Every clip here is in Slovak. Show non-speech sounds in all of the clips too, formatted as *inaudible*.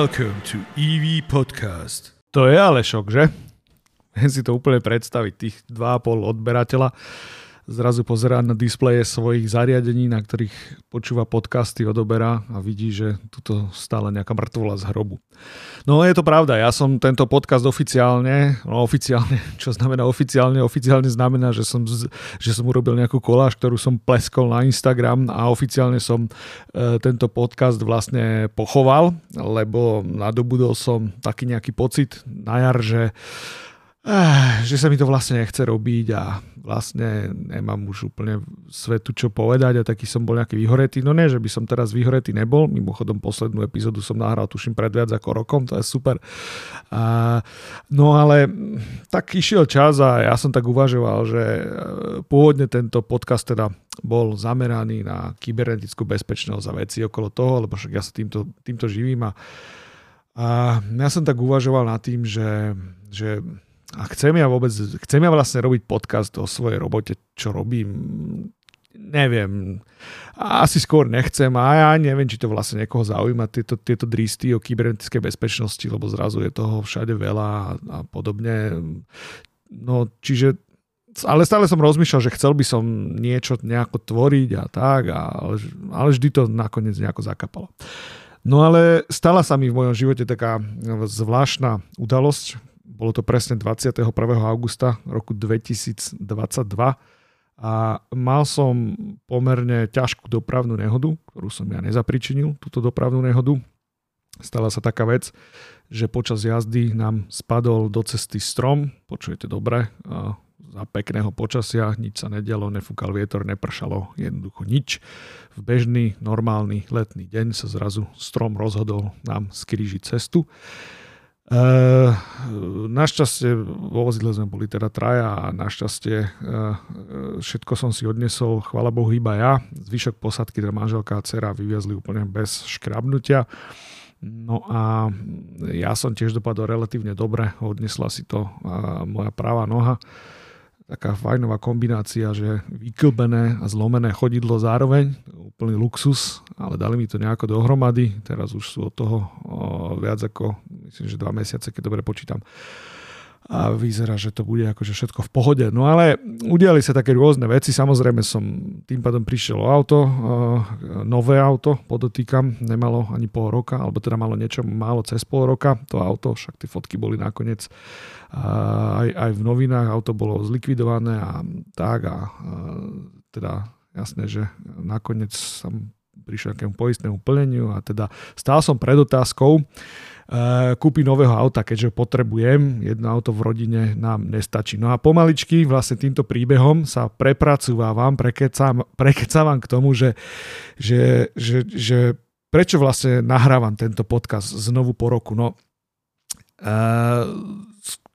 Welcome to EV Podcast. To je ale šok, že? Viem si to úplne predstaviť, tých 2,5 odberateľa zrazu pozerá na displeje svojich zariadení, na ktorých počúva podcasty, odoberá a vidí, že tuto stále nejaká mŕtvola z hrobu. No je to pravda, ja som tento podcast oficiálne, no oficiálne, *laughs* čo znamená oficiálne? Oficiálne znamená, že som, že som urobil nejakú koláž, ktorú som pleskol na Instagram a oficiálne som e, tento podcast vlastne pochoval, lebo nadobudol som taký nejaký pocit na jar, že že sa mi to vlastne nechce robiť a vlastne nemám už úplne svetu čo povedať a taký som bol nejaký vyhoretý. No nie, že by som teraz vyhoretý nebol, mimochodom poslednú epizódu som nahral tuším pred viac ako rokom, to je super. A, no ale tak išiel čas a ja som tak uvažoval, že eh, pôvodne tento podcast teda bol zameraný na kybernetickú bezpečnosť a veci okolo toho, lebo však ja sa týmto, týmto živím a, a ja som tak uvažoval nad tým, že, že a chcem ja vôbec, chcem ja vlastne robiť podcast o svojej robote, čo robím, neviem, asi skôr nechcem a ja neviem, či to vlastne niekoho zaujíma, tieto, tieto dristy o kybernetickej bezpečnosti, lebo zrazu je toho všade veľa a, a podobne. No, čiže ale stále som rozmýšľal, že chcel by som niečo nejako tvoriť a tak, ale, ale vždy to nakoniec nejako zakapalo. No ale stala sa mi v mojom živote taká zvláštna udalosť, bolo to presne 21. augusta roku 2022 a mal som pomerne ťažkú dopravnú nehodu, ktorú som ja nezapričinil, túto dopravnú nehodu. Stala sa taká vec, že počas jazdy nám spadol do cesty strom, počujete dobre, za pekného počasia, nič sa nedialo, nefúkal vietor, nepršalo, jednoducho nič. V bežný, normálny letný deň sa zrazu strom rozhodol nám skrížiť cestu. Uh, našťastie vo vozidle sme boli teda traja a našťastie uh, všetko som si odnesol, chvala Bohu iba ja. Zvyšok posadky, teda manželka a dcera vyviezli úplne bez škrabnutia. No a ja som tiež dopadol relatívne dobre, odnesla si to moja pravá noha. Taká fajnová kombinácia, že vyklbené a zlomené chodidlo zároveň, úplný luxus, ale dali mi to nejako dohromady, teraz už sú od toho o, viac ako, myslím, že dva mesiace, keď dobre počítam a vyzerá, že to bude akože všetko v pohode. No ale udiali sa také rôzne veci, samozrejme som tým pádom prišiel o auto, nové auto, podotýkam, nemalo ani pol roka, alebo teda malo niečo málo cez pol roka, to auto, však tie fotky boli nakoniec aj, aj v novinách, auto bolo zlikvidované a tak a, a teda jasné, že nakoniec som prišiel k poistnému plneniu a teda stál som pred otázkou, Eh, kúpiť nového auta, keďže potrebujem. Jedno auto v rodine nám nestačí. No a pomaličky vlastne týmto príbehom sa prepracúvam, prekecávam, prekecávam k tomu, že, že, že, že prečo vlastne nahrávam tento podcast znovu po roku. No, uh,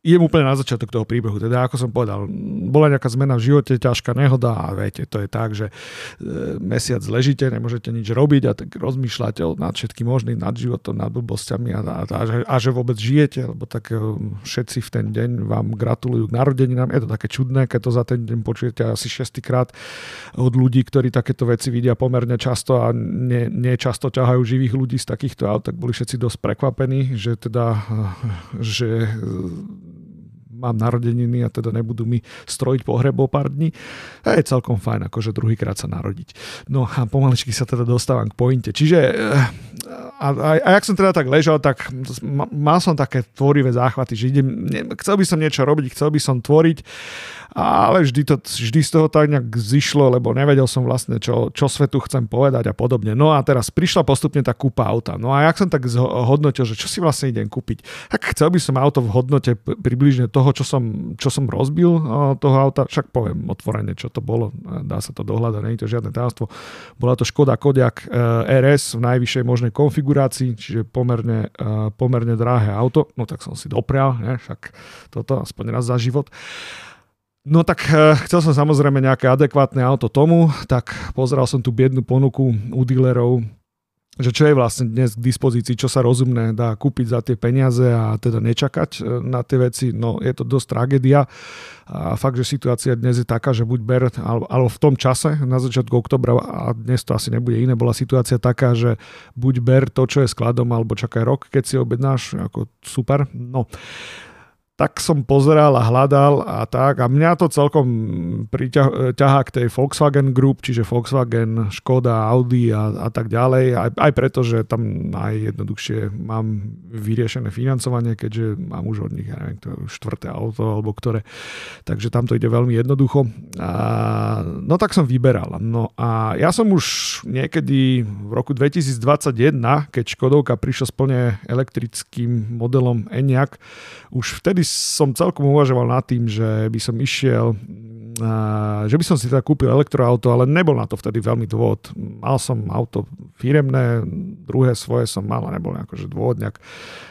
idem úplne na začiatok toho príbehu. Teda ako som povedal, bola nejaká zmena v živote, ťažká nehoda a viete, to je tak, že e, mesiac ležíte, nemôžete nič robiť a tak rozmýšľate nad všetkým možným, nad životom, nad blbosťami a, a, a, že, a že vôbec žijete, lebo tak e, všetci v ten deň vám gratulujú k narodeninám. Je to také čudné, keď to za ten deň počujete asi šestýkrát od ľudí, ktorí takéto veci vidia pomerne často a nie, nie často ťahajú živých ľudí z takýchto aut, tak boli všetci dosť prekvapení, že teda, e, že mám narodeniny a teda nebudú mi strojiť pohreb o pár dní. A je celkom fajn akože druhýkrát sa narodiť. No a pomaličky sa teda dostávam k pointe. Čiže eh, a, a, a jak som teda tak ležal, tak mal som také tvorivé záchvaty, že idem, ne, chcel by som niečo robiť, chcel by som tvoriť ale vždy, to, vždy z toho tak nejak zišlo, lebo nevedel som vlastne, čo, čo svetu chcem povedať a podobne. No a teraz prišla postupne tá kúpa auta. No a jak som tak hodnotil, že čo si vlastne idem kúpiť, tak chcel by som auto v hodnote približne toho, čo som, čo som rozbil toho auta, však poviem otvorene, čo to bolo, dá sa to dohľadať, nie je to žiadne tajomstvo. Bola to Škoda Kodiaq e, RS v najvyššej možnej konfigurácii, čiže pomerne, e, pomerne drahé auto, no tak som si doprial, ne? však toto aspoň raz za život. No tak uh, chcel som samozrejme nejaké adekvátne auto tomu, tak pozeral som tú biednú ponuku u dealerov že čo je vlastne dnes k dispozícii, čo sa rozumné dá kúpiť za tie peniaze a teda nečakať e, na tie veci, no je to dosť tragédia. A fakt, že situácia dnes je taká, že buď ber, alebo, v tom čase, na začiatku oktobra, a dnes to asi nebude iné, bola situácia taká, že buď ber to, čo je skladom, alebo čakaj rok, keď si objednáš, ako super. No, tak som pozeral a hľadal a tak a mňa to celkom priťahá k tej Volkswagen Group, čiže Volkswagen, Škoda, Audi a, a tak ďalej, aj, aj preto, že tam najjednoduchšie mám vyriešené financovanie, keďže mám už od nich, ja neviem, to štvrté auto alebo ktoré, takže tam to ide veľmi jednoducho. A, no tak som vyberal. No a ja som už niekedy v roku 2021, keď Škodovka prišla s plne elektrickým modelom Enyaq, už vtedy som celkom uvažoval nad tým, že by som išiel že by som si teda kúpil elektroauto, ale nebol na to vtedy veľmi dôvod. Mal som auto firemné, druhé svoje som mal a nebol akože dôvod nejak,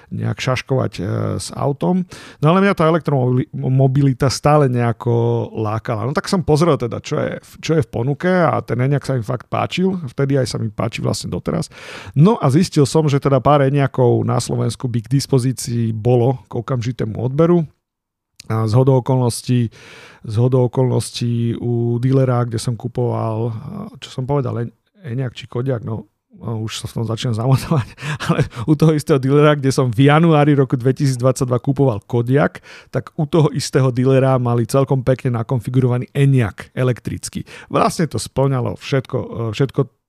nejak šaškovať e, s autom. No ale mňa tá elektromobilita stále nejako lákala. No tak som pozrel teda, čo je, čo je v ponuke a ten Enyaq sa mi fakt páčil. Vtedy aj sa mi páči vlastne doteraz. No a zistil som, že teda pár Enyaqov na Slovensku by k dispozícii bolo k okamžitému odberu a z hodou okolností, z hodou okolností u dealera, kde som kupoval, čo som povedal, Eňak či Kodiak, no, no už sa v tom začínam zamotovať, *laughs* ale u toho istého dealera, kde som v januári roku 2022 kupoval Kodiak, tak u toho istého dealera mali celkom pekne nakonfigurovaný Enyaq elektrický. Vlastne to splňalo všetko, všetko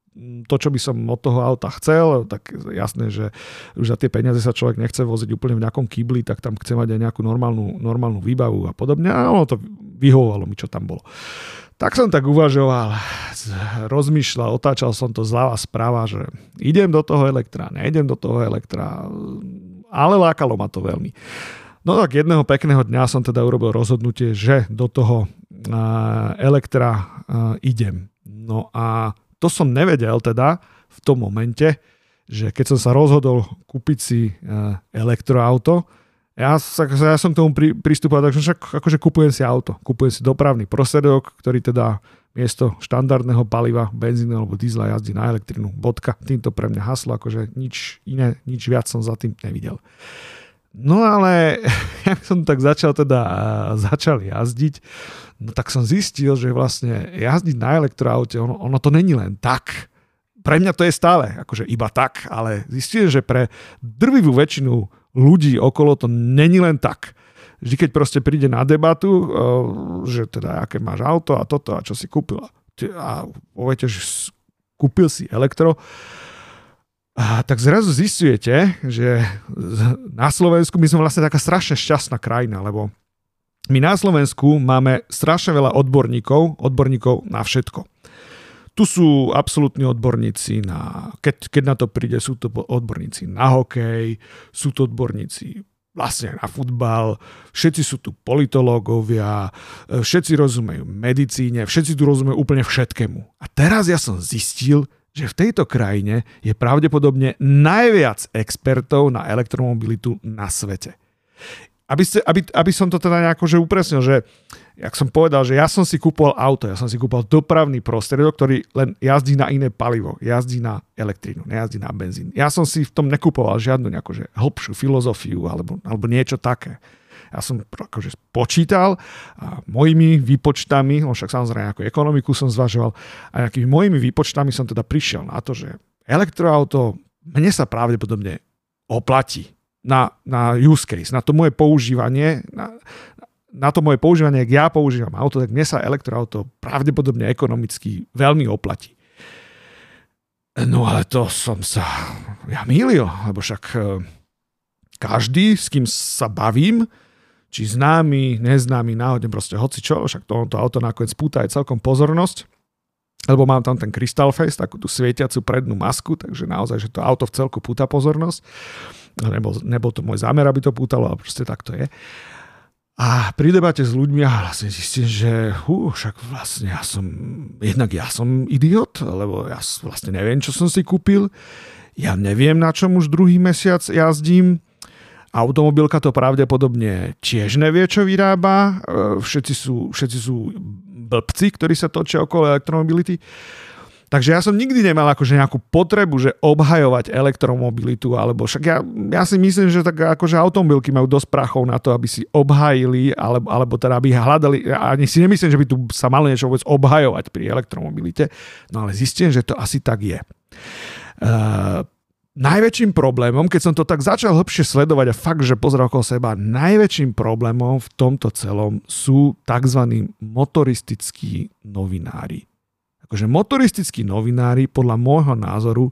to, čo by som od toho auta chcel, tak jasné, že už za tie peniaze sa človek nechce voziť úplne v nejakom kýbli, tak tam chce mať aj nejakú normálnu, normálnu výbavu a podobne. A ono to vyhovovalo mi, čo tam bolo. Tak som tak uvažoval, rozmýšľal, otáčal som to zľava správa, že idem do toho elektra, nejdem do toho elektra, ale lákalo ma to veľmi. No tak jedného pekného dňa som teda urobil rozhodnutie, že do toho elektra idem. No a to som nevedel teda v tom momente, že keď som sa rozhodol kúpiť si e, elektroauto, ja, ja som k tomu pri, pristupoval, takže však akože kupujem si auto, kupujem si dopravný prostriedok, ktorý teda miesto štandardného paliva, benzínu alebo diesla jazdí na elektrinu. Bodka. Týmto pre mňa haslo, akože nič iné, nič viac som za tým nevidel. No ale *laughs* ja som tak začal teda začal jazdiť, no tak som zistil, že vlastne jazdiť na elektroaute, ono, ono to není len tak. Pre mňa to je stále akože iba tak, ale zistil, že pre drvivú väčšinu ľudí okolo to není len tak. Vždy, keď proste príde na debatu, že teda aké máš auto a toto a čo si kúpil a poviete, že kúpil si elektro, a tak zrazu zistujete, že na Slovensku my sme vlastne taká strašne šťastná krajina, lebo my na Slovensku máme strašne veľa odborníkov, odborníkov na všetko. Tu sú absolútni odborníci na, keď, keď na to príde, sú to odborníci na hokej, sú to odborníci vlastne na futbal, všetci sú tu politológovia, všetci rozumejú medicíne, všetci tu rozumejú úplne všetkému. A teraz ja som zistil, že v tejto krajine je pravdepodobne najviac expertov na elektromobilitu na svete. Aby, ste, aby, aby som to teda nejako že upresnil, že jak som povedal, že ja som si kúpol auto, ja som si kúpol dopravný prostriedok, ktorý len jazdí na iné palivo, jazdí na elektrínu, nejazdí na benzín. Ja som si v tom nekupoval žiadnu nejakú že hĺbšiu filozofiu alebo, alebo niečo také. Ja som akože počítal a mojimi výpočtami, však samozrejme ako ekonomiku som zvažoval, a nejakými mojimi výpočtami som teda prišiel na to, že elektroauto mne sa pravdepodobne oplatí na, na use case, na to moje používanie, na, na to moje používanie, ak ja používam auto, tak mne sa elektroauto pravdepodobne ekonomicky veľmi oplatí. No ale to som sa ja mýlil, lebo však eh, každý, s kým sa bavím, či známy, neznámy, náhodne proste hoci čo, však to, to auto nakoniec púta aj celkom pozornosť, lebo mám tam ten Crystal Face, takú tú svietiacu prednú masku, takže naozaj, že to auto v celku púta pozornosť. Nebol, nebol to môj zámer, aby to pútalo, ale proste tak to je. A pri debate s ľuďmi ja vlastne zistím, že hú, však vlastne ja som, jednak ja som idiot, lebo ja vlastne neviem, čo som si kúpil. Ja neviem, na čom už druhý mesiac jazdím Automobilka to pravdepodobne tiež nevie, čo vyrába. E, všetci sú, všetci sú blbci, ktorí sa točia okolo elektromobility. Takže ja som nikdy nemal akože nejakú potrebu, že obhajovať elektromobilitu, alebo však ja, ja si myslím, že tak akože automobilky majú dosť prachov na to, aby si obhajili, alebo, alebo teda aby hľadali, ani si nemyslím, že by tu sa malo niečo vôbec obhajovať pri elektromobilite, no ale zistím, že to asi tak je. Uh, najväčším problémom, keď som to tak začal hlbšie sledovať a fakt, že pozrel okolo seba, najväčším problémom v tomto celom sú tzv. motoristickí novinári akože motoristickí novinári podľa môjho názoru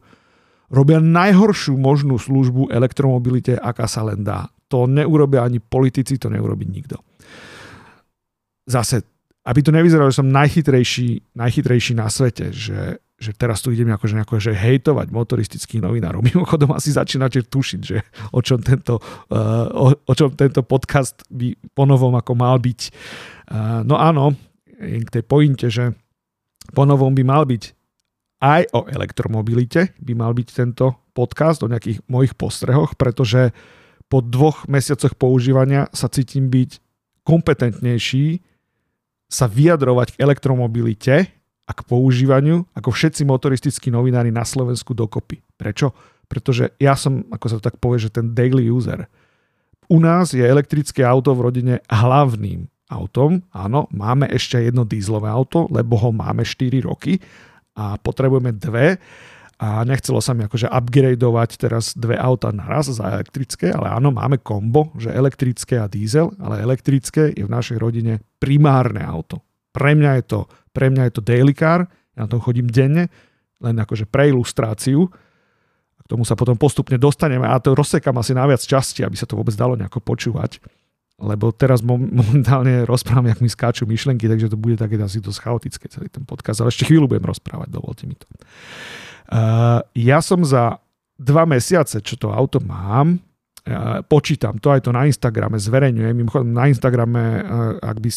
robia najhoršiu možnú službu elektromobilite, aká sa len dá. To neurobia ani politici, to neurobí nikto. Zase, aby to nevyzeralo, že som najchytrejší, najchytrejší na svete, že, že teraz tu idem akože, akože hejtovať motoristických novinárov. *laughs* Mimochodom asi začínate tušiť, že o čom tento, uh, o, o čom tento podcast by ponovom ako mal byť. Uh, no áno, k tej pointe, že Ponovom by mal byť aj o elektromobilite, by mal byť tento podcast o nejakých mojich postrehoch, pretože po dvoch mesiacoch používania sa cítim byť kompetentnejší sa vyjadrovať k elektromobilite a k používaniu ako všetci motoristickí novinári na Slovensku dokopy. Prečo? Pretože ja som, ako sa to tak povie, že ten daily user. U nás je elektrické auto v rodine hlavným autom. Áno, máme ešte jedno dízlové auto, lebo ho máme 4 roky a potrebujeme dve a nechcelo sa mi akože upgradeovať teraz dve auta naraz za elektrické, ale áno, máme kombo, že elektrické a diesel, ale elektrické je v našej rodine primárne auto. Pre mňa je to, pre mňa je to daily car, ja na tom chodím denne, len akože pre ilustráciu. K tomu sa potom postupne dostaneme a to rozsekám asi na viac časti, aby sa to vôbec dalo nejako počúvať lebo teraz momentálne rozprávam, jak mi skáču myšlenky, takže to bude také asi dosť chaotické celý ten podcast, ale ešte chvíľu budem rozprávať, dovolte mi to. Uh, ja som za dva mesiace, čo to auto mám, počítam to, aj to na Instagrame zverejňujem. Mimochodom na Instagrame, uh, ak by,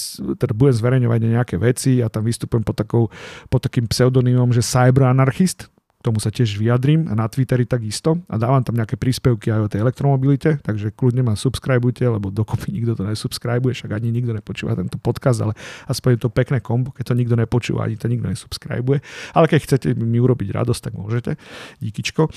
teda budem zverejňovať nejaké veci, ja tam vystupujem pod, takou, pod takým pseudonymom, že cyberanarchist, tomu sa tiež vyjadrím a na Twitteri takisto a dávam tam nejaké príspevky aj o tej elektromobilite, takže kľudne ma subscribujte, lebo dokopy nikto to nesubscribuje, však ani nikto nepočúva tento podcast, ale aspoň je to pekné kombo, keď to nikto nepočúva, ani to nikto nesubscribuje. Ale keď chcete mi urobiť radosť, tak môžete. Díkičko.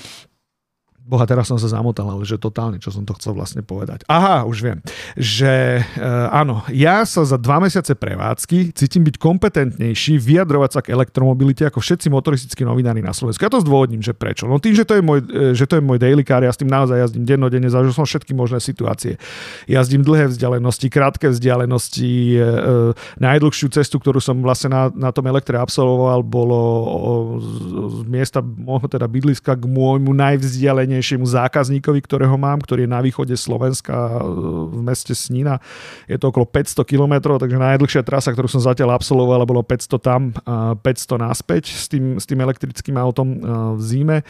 Boha, teraz som sa zamotal, ale že totálne, čo som to chcel vlastne povedať. Aha, už viem, že e, áno, ja sa za dva mesiace prevádzky cítim byť kompetentnejší vyjadrovať sa k elektromobilite ako všetci motoristickí novinári na Slovensku. Ja to zdôvodním, že prečo. No tým, že to je môj, e, že to je môj daily car, ja s tým naozaj jazdím dennodenne, zažil som všetky možné situácie. Jazdím dlhé vzdialenosti, krátke vzdialenosti. E, e, najdlhšiu cestu, ktorú som vlastne na, na tom elektre absolvoval, bolo o, z, z miesta môjho teda bydliska k môjmu najvzdialenejšiemu najvýchodnejšiemu zákazníkovi, ktorého mám, ktorý je na východe Slovenska e, v meste Snina. Je to okolo 500 km, takže najdlhšia trasa, ktorú som zatiaľ absolvoval, bolo 500 tam, 500 naspäť s tým, s tým elektrickým autom e, v zime. E,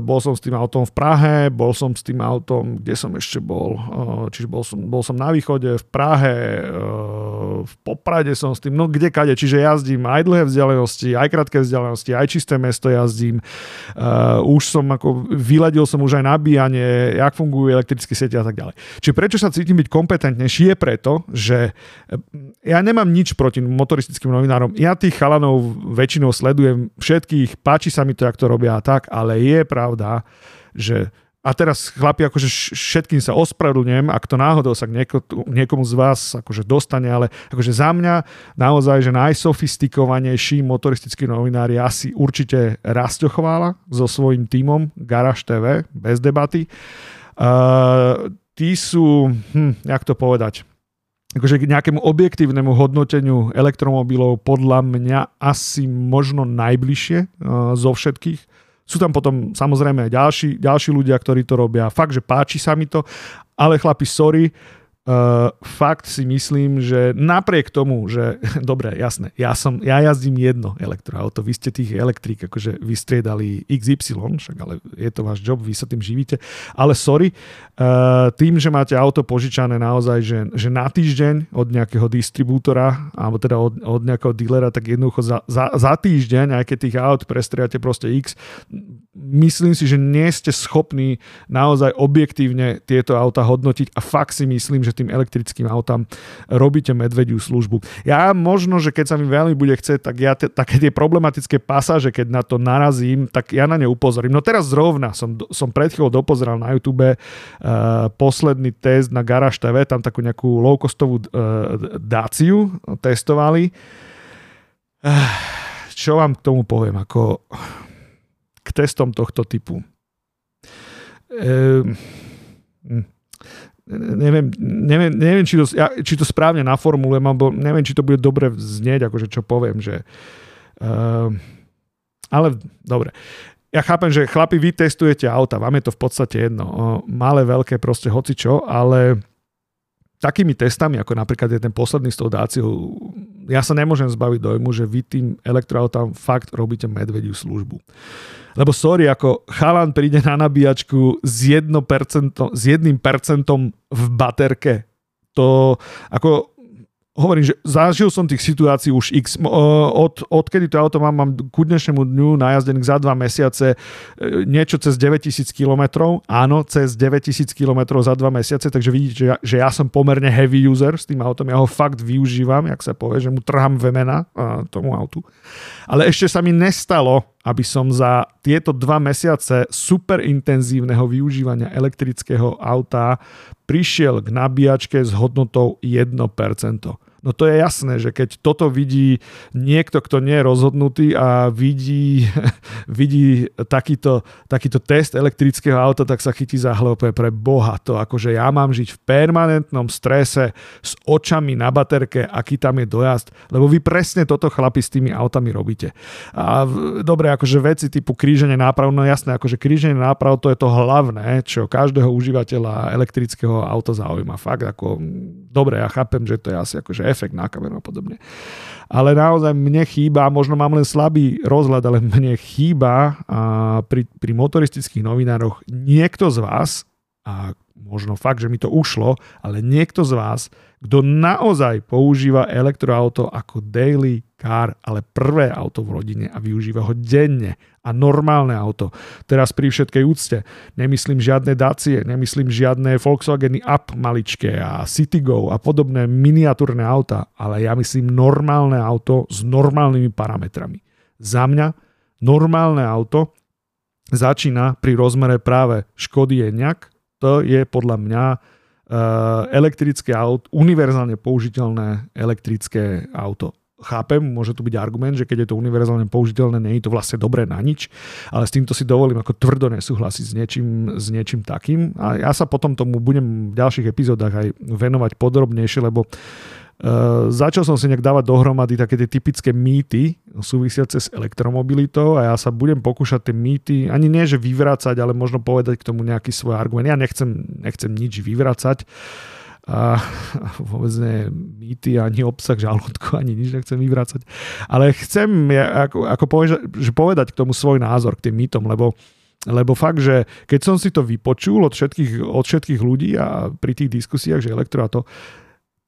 bol som s tým autom v Prahe, bol som s tým autom, kde som ešte bol, čiže bol som, bol som na východe, v Prahe, v Poprade som s tým, no kde kade, čiže jazdím aj dlhé vzdialenosti, aj krátke vzdialenosti, aj čisté mesto jazdím. už som ako vyladil som už aj nabíjanie, jak fungujú elektrické siete a tak ďalej. Čiže prečo sa cítim byť kompetentnejší je preto, že eh, ja nemám nič proti motoristickým novinárom. Ja tých chalanov väčšinou sledujem všetkých, páči sa mi to, jak to robia a tak, ale je pravda, že a teraz chlapi, akože všetkým sa ospravedlňujem, ak to náhodou sa nieko, niekomu z vás akože dostane, ale akože za mňa naozaj, že najsofistikovanejší motoristický novinár je asi určite Rasto so svojím tímom Garage TV, bez debaty. Uh, tí sú, hm, jak to povedať, akože k nejakému objektívnemu hodnoteniu elektromobilov podľa mňa asi možno najbližšie uh, zo všetkých sú tam potom samozrejme ďalší, ďalší ľudia, ktorí to robia. Fakt, že páči sa mi to, ale chlapi, sorry, Uh, fakt si myslím, že napriek tomu, že *laughs* dobre, jasné, ja, som, ja jazdím jedno elektroauto, vy ste tých elektrík akože vystriedali XY, však ale je to váš job, vy sa tým živíte, ale sorry, uh, tým, že máte auto požičané naozaj, že, že na týždeň od nejakého distribútora, alebo teda od, od nejakého dealera, tak jednoducho za, za, za týždeň, aj keď tých aut prestriate proste X, myslím si, že nie ste schopní naozaj objektívne tieto auta hodnotiť a fakt si myslím, že tým elektrickým autám robíte medvediu službu. Ja možno, že keď sa mi veľmi bude chcieť, tak ja te, také tie problematické pasáže, keď na to narazím, tak ja na ne upozorím. No teraz zrovna som, som pred chvíľou dopozeral na YouTube uh, posledný test na Garage TV, tam takú nejakú low-costovú uh, Daciu testovali. Uh, čo vám k tomu poviem? Ako k testom tohto typu. Ehm, hm. Neviem, neviem, neviem či, to, ja, či to správne naformulujem, alebo neviem, či to bude dobre znieť, akože čo poviem, že uh, ale dobre. Ja chápem, že chlapi, vy testujete auta, vám je to v podstate jedno. Malé, veľké, proste hoci čo, ale takými testami, ako napríklad je ten posledný s tou dáciou, ja sa nemôžem zbaviť dojmu, že vy tým elektroautám fakt robíte medvediu službu. Lebo sorry, ako chalan príde na nabíjačku s 1%, s 1% v baterke. To ako hovorím, že zažil som tých situácií už x. Od, odkedy to auto mám, mám ku dnešnému dňu najazdených za dva mesiace e, niečo cez 9000 km. Áno, cez 9000 km za dva mesiace, takže vidíte, že ja, že ja som pomerne heavy user s tým autom. Ja ho fakt využívam, jak sa povie, že mu trhám vemena tomu autu. Ale ešte sa mi nestalo, aby som za tieto dva mesiace super intenzívneho využívania elektrického auta prišiel k nabíjačke s hodnotou 1%. No to je jasné, že keď toto vidí niekto, kto nie je rozhodnutý a vidí, *laughs* vidí takýto, takýto test elektrického auta, tak sa chytí za hlavu pre Boha to, akože ja mám žiť v permanentnom strese s očami na baterke, aký tam je dojazd, lebo vy presne toto chlapi s tými autami robíte. A dobre, akože veci typu kríženie náprav, no jasné, akože kríženie náprav to je to hlavné, čo každého užívateľa elektrického auta zaujíma. Fakt, ako, dobre, ja chápem, že to je asi akože efekt na kameru a podobne. Ale naozaj mne chýba, možno mám len slabý rozhľad, ale mne chýba a pri, pri motoristických novinároch niekto z vás, a možno fakt, že mi to ušlo, ale niekto z vás, kto naozaj používa elektroauto ako daily car, ale prvé auto v rodine a využíva ho denne a normálne auto. Teraz pri všetkej úcte nemyslím žiadne Dacie, nemyslím žiadne Volkswageny Up maličké a Citygo a podobné miniatúrne auta, ale ja myslím normálne auto s normálnymi parametrami. Za mňa normálne auto začína pri rozmere práve Škody Enyaq, to je podľa mňa uh, elektrické auto, univerzálne použiteľné elektrické auto. Chápem, môže tu byť argument, že keď je to univerzálne použiteľné, nie je to vlastne dobré na nič, ale s týmto si dovolím ako tvrdo nesúhlasiť s niečím, s niečím takým. A ja sa potom tomu budem v ďalších epizódach aj venovať podrobnejšie, lebo Uh, začal som si nejak dávať dohromady také tie typické mýty súvisiace s elektromobilitou a ja sa budem pokúšať tie mýty, ani nie že vyvracať, ale možno povedať k tomu nejaký svoj argument. Ja nechcem, nechcem nič vyvracať a *laughs* vôbec nie mýty, ani obsah žalúdku, ani nič nechcem vyvracať. Ale chcem ako, ako povedať, že povedať k tomu svoj názor, k tým mýtom, lebo lebo fakt, že keď som si to vypočul od všetkých, od všetkých ľudí a pri tých diskusiách, že elektro a to,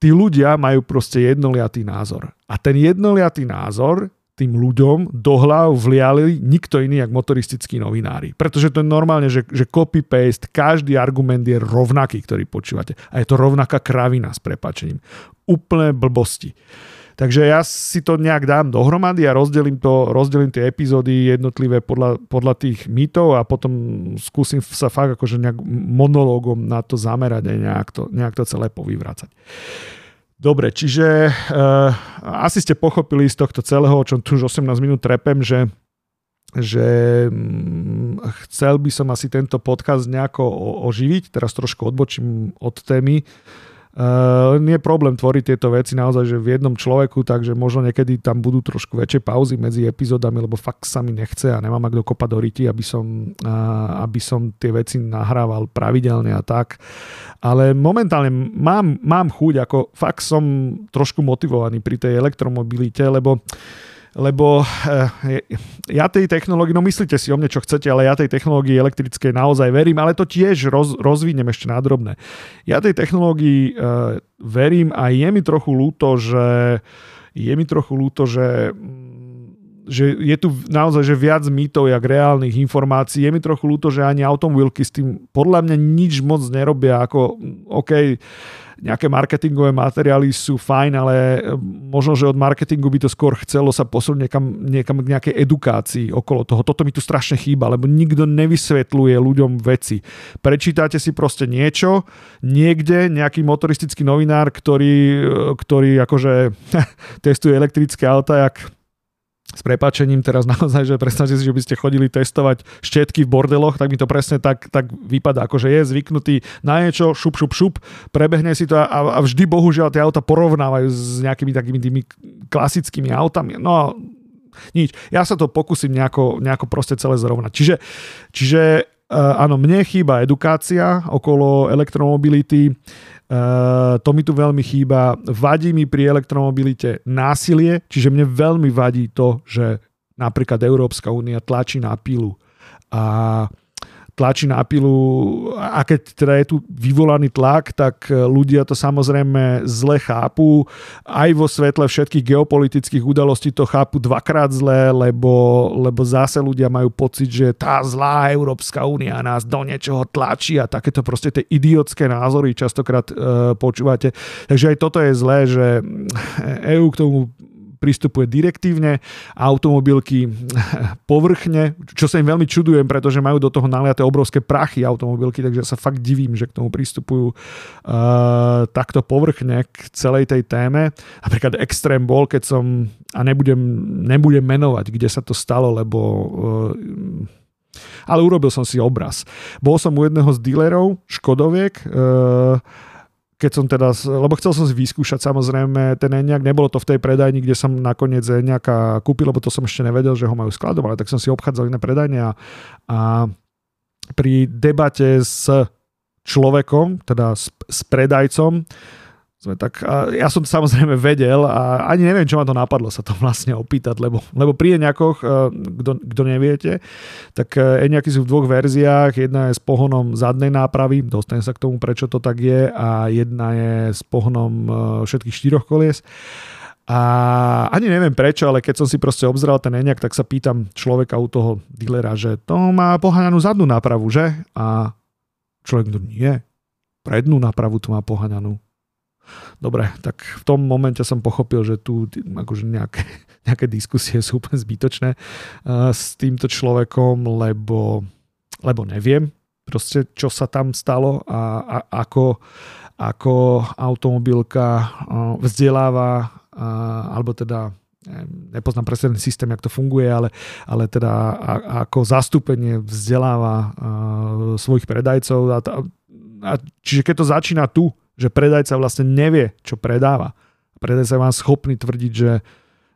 tí ľudia majú proste jednoliatý názor. A ten jednoliatý názor tým ľuďom do hlav vliali nikto iný, ako motoristickí novinári. Pretože to je normálne, že, že copy-paste, každý argument je rovnaký, ktorý počúvate. A je to rovnaká kravina s prepačením. Úplné blbosti. Takže ja si to nejak dám dohromady a rozdelím, to, rozdelím tie epizódy jednotlivé podľa, podľa tých mýtov a potom skúsim sa fakt akože nejak monológom na to zamerať a nejak to, nejak to celé povyvracať. Dobre, čiže uh, asi ste pochopili z tohto celého, o čom tu už 18 minút trepem, že že mm, chcel by som asi tento podcast nejako oživiť, teraz trošku odbočím od témy, Uh, nie je problém tvoriť tieto veci naozaj, že v jednom človeku, takže možno niekedy tam budú trošku väčšie pauzy medzi epizódami, lebo fakt sa mi nechce a nemám ak do kopa do ryti, aby som, uh, aby som tie veci nahrával pravidelne a tak. Ale momentálne mám, mám chuť, ako fakt som trošku motivovaný pri tej elektromobilite, lebo uh, lebo eh, ja tej technológii, no myslíte si o mne, čo chcete, ale ja tej technológii elektrickej naozaj verím, ale to tiež roz, rozvínem ešte na drobné. Ja tej technológii uh, verím a je mi trochu ľúto, že je mi trochu ľúto, že mm, že je tu naozaj že viac mýtov, jak reálnych informácií. Je mi trochu ľúto, že ani automobilky s tým podľa mňa nič moc nerobia, ako OK, nejaké marketingové materiály sú fajn, ale e, možno, že od marketingu by to skôr chcelo sa posunúť niekam, niekam k nejakej edukácii okolo toho. Toto mi tu strašne chýba, lebo nikto nevysvetľuje ľuďom veci. Prečítate si proste niečo, niekde nejaký motoristický novinár, ktorý, e, ktorý akože *laughs* testuje elektrické auta, jak s prepačením teraz *laughs* naozaj, že predstavte si, že by ste chodili testovať štetky v bordeloch, tak mi to presne tak, tak vypadá, akože je zvyknutý na niečo, šup, šup, šup, prebehne si to a, a vždy bohužiaľ tie auta porovnávajú s nejakými takými tými klasickými autami. No nič. Ja sa to pokúsim nejako, nejako proste celé zrovnať. Čiže, čiže áno, mne chýba edukácia okolo elektromobility. Uh, to mi tu veľmi chýba. Vadí mi pri elektromobilite násilie, čiže mne veľmi vadí to, že napríklad Európska únia tlačí na pilu. A tlačí na pilu a keď teda je tu vyvolaný tlak, tak ľudia to samozrejme zle chápu. Aj vo svetle všetkých geopolitických udalostí to chápu dvakrát zle, lebo, lebo zase ľudia majú pocit, že tá zlá Európska únia nás do niečoho tlačí a takéto proste tie idiotské názory častokrát e, počúvate. Takže aj toto je zlé, že EU k tomu pristupuje direktívne, automobilky *laughs* povrchne, čo sa im veľmi čudujem, pretože majú do toho naliaté obrovské prachy automobilky, takže sa fakt divím, že k tomu pristupujú uh, takto povrchne k celej tej téme. Napríklad Extreme bol, keď som, a nebudem, nebudem menovať, kde sa to stalo, lebo uh, ale urobil som si obraz. Bol som u jedného z dealerov Škodoviek, uh, keď som teda, lebo chcel som si vyskúšať samozrejme ten Enyaq, nebolo to v tej predajni, kde som nakoniec Enyaq kúpil, lebo to som ešte nevedel, že ho majú skladom, ale tak som si obchádzal iné predajne a, a pri debate s človekom, teda s, s predajcom, sme tak, a ja som to samozrejme vedel a ani neviem, čo ma to napadlo sa to vlastne opýtať, lebo, lebo pri Eňakoch, e, kto neviete, tak Eňaky sú v dvoch verziách, jedna je s pohonom zadnej nápravy, dostanem sa k tomu, prečo to tak je a jedna je s pohonom e, všetkých štyroch kolies. A ani neviem prečo, ale keď som si proste obzrel ten Eňak, tak sa pýtam človeka u toho dealera, že to má pohananú zadnú nápravu, že? A človek, no nie, prednú nápravu tu má pohananú Dobre, tak v tom momente som pochopil, že tu akože nejaké, *laughs* nejaké diskusie sú úplne zbytočné uh, s týmto človekom, lebo, lebo neviem proste, čo sa tam stalo a, a ako, ako automobilka uh, vzdeláva uh, alebo teda nepoznám presne ten systém, jak to funguje, ale, ale teda a, ako zastúpenie vzdeláva uh, svojich predajcov. A, a, čiže keď to začína tu, že predajca vlastne nevie, čo predáva. Predajca je vám schopný tvrdiť, že,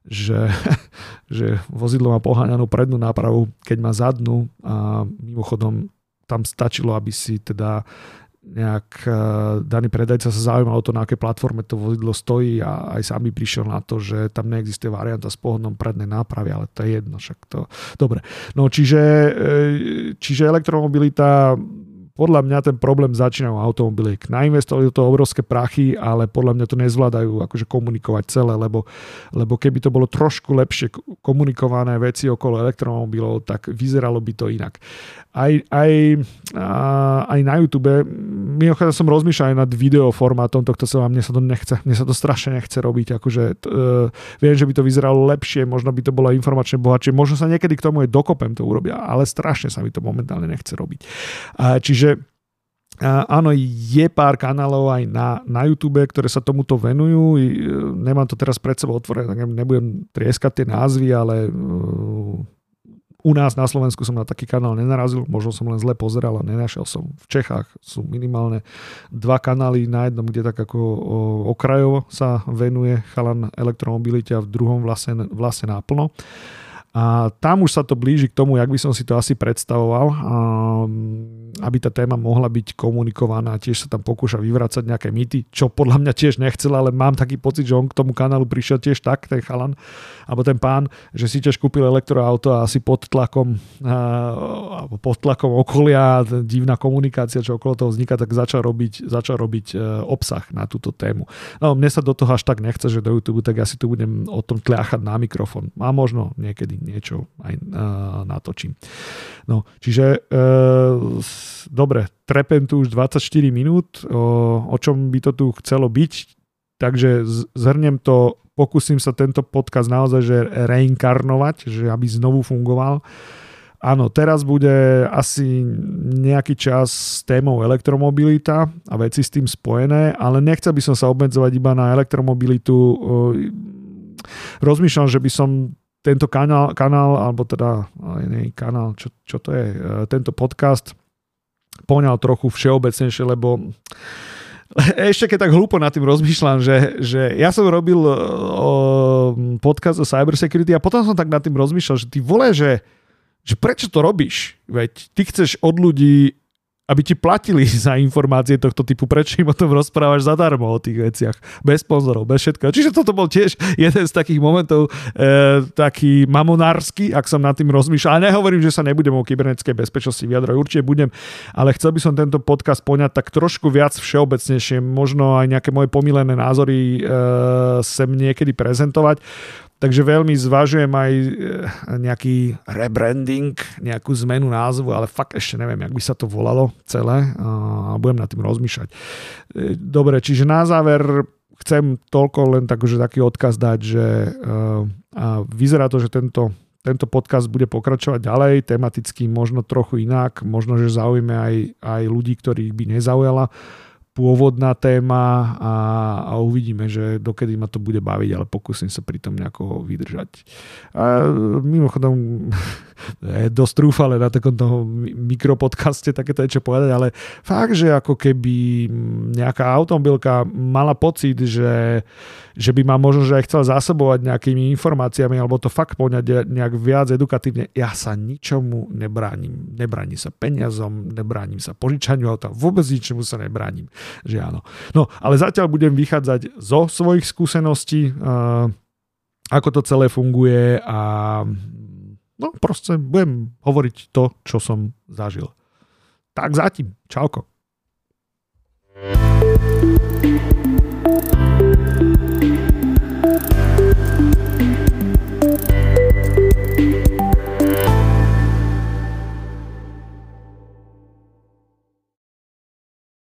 že, *laughs* že vozidlo má poháňanú prednú nápravu, keď má zadnú a mimochodom tam stačilo, aby si teda nejak e, daný predajca sa zaujímal o to, na akej platforme to vozidlo stojí a aj sám by prišiel na to, že tam neexistuje varianta s pohodnom prednej nápravy, ale to je jedno, však to... Dobre, no čiže, e, čiže elektromobilita podľa mňa ten problém začína u automobiliek. Nainvestovali toho obrovské prachy, ale podľa mňa to nezvládajú akože komunikovať celé, lebo, lebo keby to bolo trošku lepšie komunikované veci okolo elektromobilov, tak vyzeralo by to inak. Aj, aj, aj na YouTube, mimochodom som rozmýšľal aj nad videoformátom tohto sa mne sa to nechce, mne sa to strašne nechce robiť, akože uh, viem, že by to vyzeralo lepšie, možno by to bolo informačne bohatšie, možno sa niekedy k tomu aj dokopem to urobia, ale strašne sa mi to momentálne nechce robiť. Uh, čiže Áno, je pár kanálov aj na, na YouTube, ktoré sa tomuto venujú. E, nemám to teraz pred sebou otvorené, tak nebudem trieskať tie názvy, ale e, u nás na Slovensku som na taký kanál nenarazil, možno som len zle pozeral a nenašiel som. V Čechách sú minimálne dva kanály, na jednom, kde tak ako okrajovo sa venuje chalan elektromobilite a v druhom vlastne, vlastne náplno. A tam už sa to blíži k tomu, jak by som si to asi predstavoval. Aby tá téma mohla byť komunikovaná. Tiež sa tam pokúša vyvracať nejaké mýty, čo podľa mňa tiež nechcel, ale mám taký pocit, že on k tomu kanálu prišiel tiež tak, ten chalan, alebo ten pán, že si tiež kúpil elektroauto a asi pod tlakom, alebo pod tlakom okolia, divná komunikácia, čo okolo toho vzniká, tak začal robiť, začal robiť e, obsah na túto tému. No, mne sa do toho až tak nechce, že do YouTube, tak ja si tu budem o tom tliachať na mikrofón. A možno niekedy niečo aj uh, natočím. No, čiže uh, dobre, trepem tu už 24 minút, o, o čom by to tu chcelo byť, takže zhrnem to, pokúsim sa tento podcast naozaj že reinkarnovať, že aby znovu fungoval. Áno, teraz bude asi nejaký čas s témou elektromobilita a veci s tým spojené, ale nechcel by som sa obmedzovať iba na elektromobilitu. Rozmýšľam, že by som tento kanál, kanál alebo teda nie, kanál, čo, čo to je, e, tento podcast poňal trochu všeobecnejšie, lebo ešte keď tak hlúpo nad tým rozmýšľam, že, že ja som robil e, o, podcast o cybersecurity a potom som tak nad tým rozmýšľal, že ty vole, že, že prečo to robíš? Veď ty chceš od ľudí aby ti platili *laughs* za informácie tohto typu, prečo im o tom rozprávaš zadarmo o tých veciach, bez sponzorov, bez všetkého. Čiže toto bol tiež *laughs* jeden z takých momentov, e, taký mamonársky, ak som nad tým rozmýšľal. A nehovorím, že sa nebudem o kybernetickej bezpečnosti vyjadrovať, určite budem, ale chcel by som tento podcast poňať tak trošku viac všeobecnejšie, možno aj nejaké moje pomilené názory e, sem niekedy prezentovať. Takže veľmi zvažujem aj e, nejaký rebranding, nejakú zmenu názvu, ale fakt ešte neviem, jak by sa to volalo celé a budem nad tým rozmýšľať. E, dobre, čiže na záver chcem toľko len tak, že taký odkaz dať, že e, vyzerá to, že tento, tento podcast bude pokračovať ďalej, tematicky možno trochu inak, možno, že zaujíme aj, aj ľudí, ktorých by nezaujala pôvodná téma a, a uvidíme, že dokedy ma to bude baviť, ale pokúsim sa pri tom nejako vydržať. A mimochodom, *laughs* je dosť trúfale na takomto mikropodcaste takéto niečo povedať, ale fakt, že ako keby nejaká automobilka mala pocit, že, že by ma možno že aj chcel zásobovať nejakými informáciami alebo to fakt poňať nejak viac edukatívne, ja sa ničomu nebránim. Nebránim sa peniazom, nebránim sa požičaniu auta, vôbec ničomu sa nebránim že áno. No, ale zatiaľ budem vychádzať zo svojich skúseností, uh, ako to celé funguje a no proste budem hovoriť to, čo som zažil. Tak zatím. Čauko. thank you